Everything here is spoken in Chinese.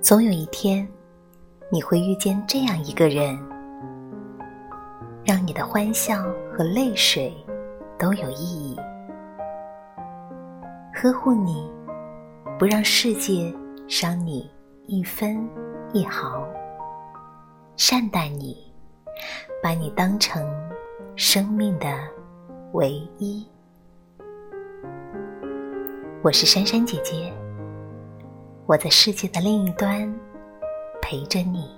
总有一天，你会遇见这样一个人，让你的欢笑和泪水都有意义，呵护你，不让世界伤你一分一毫，善待你，把你当成生命的唯一。我是珊珊姐姐。我在世界的另一端陪着你。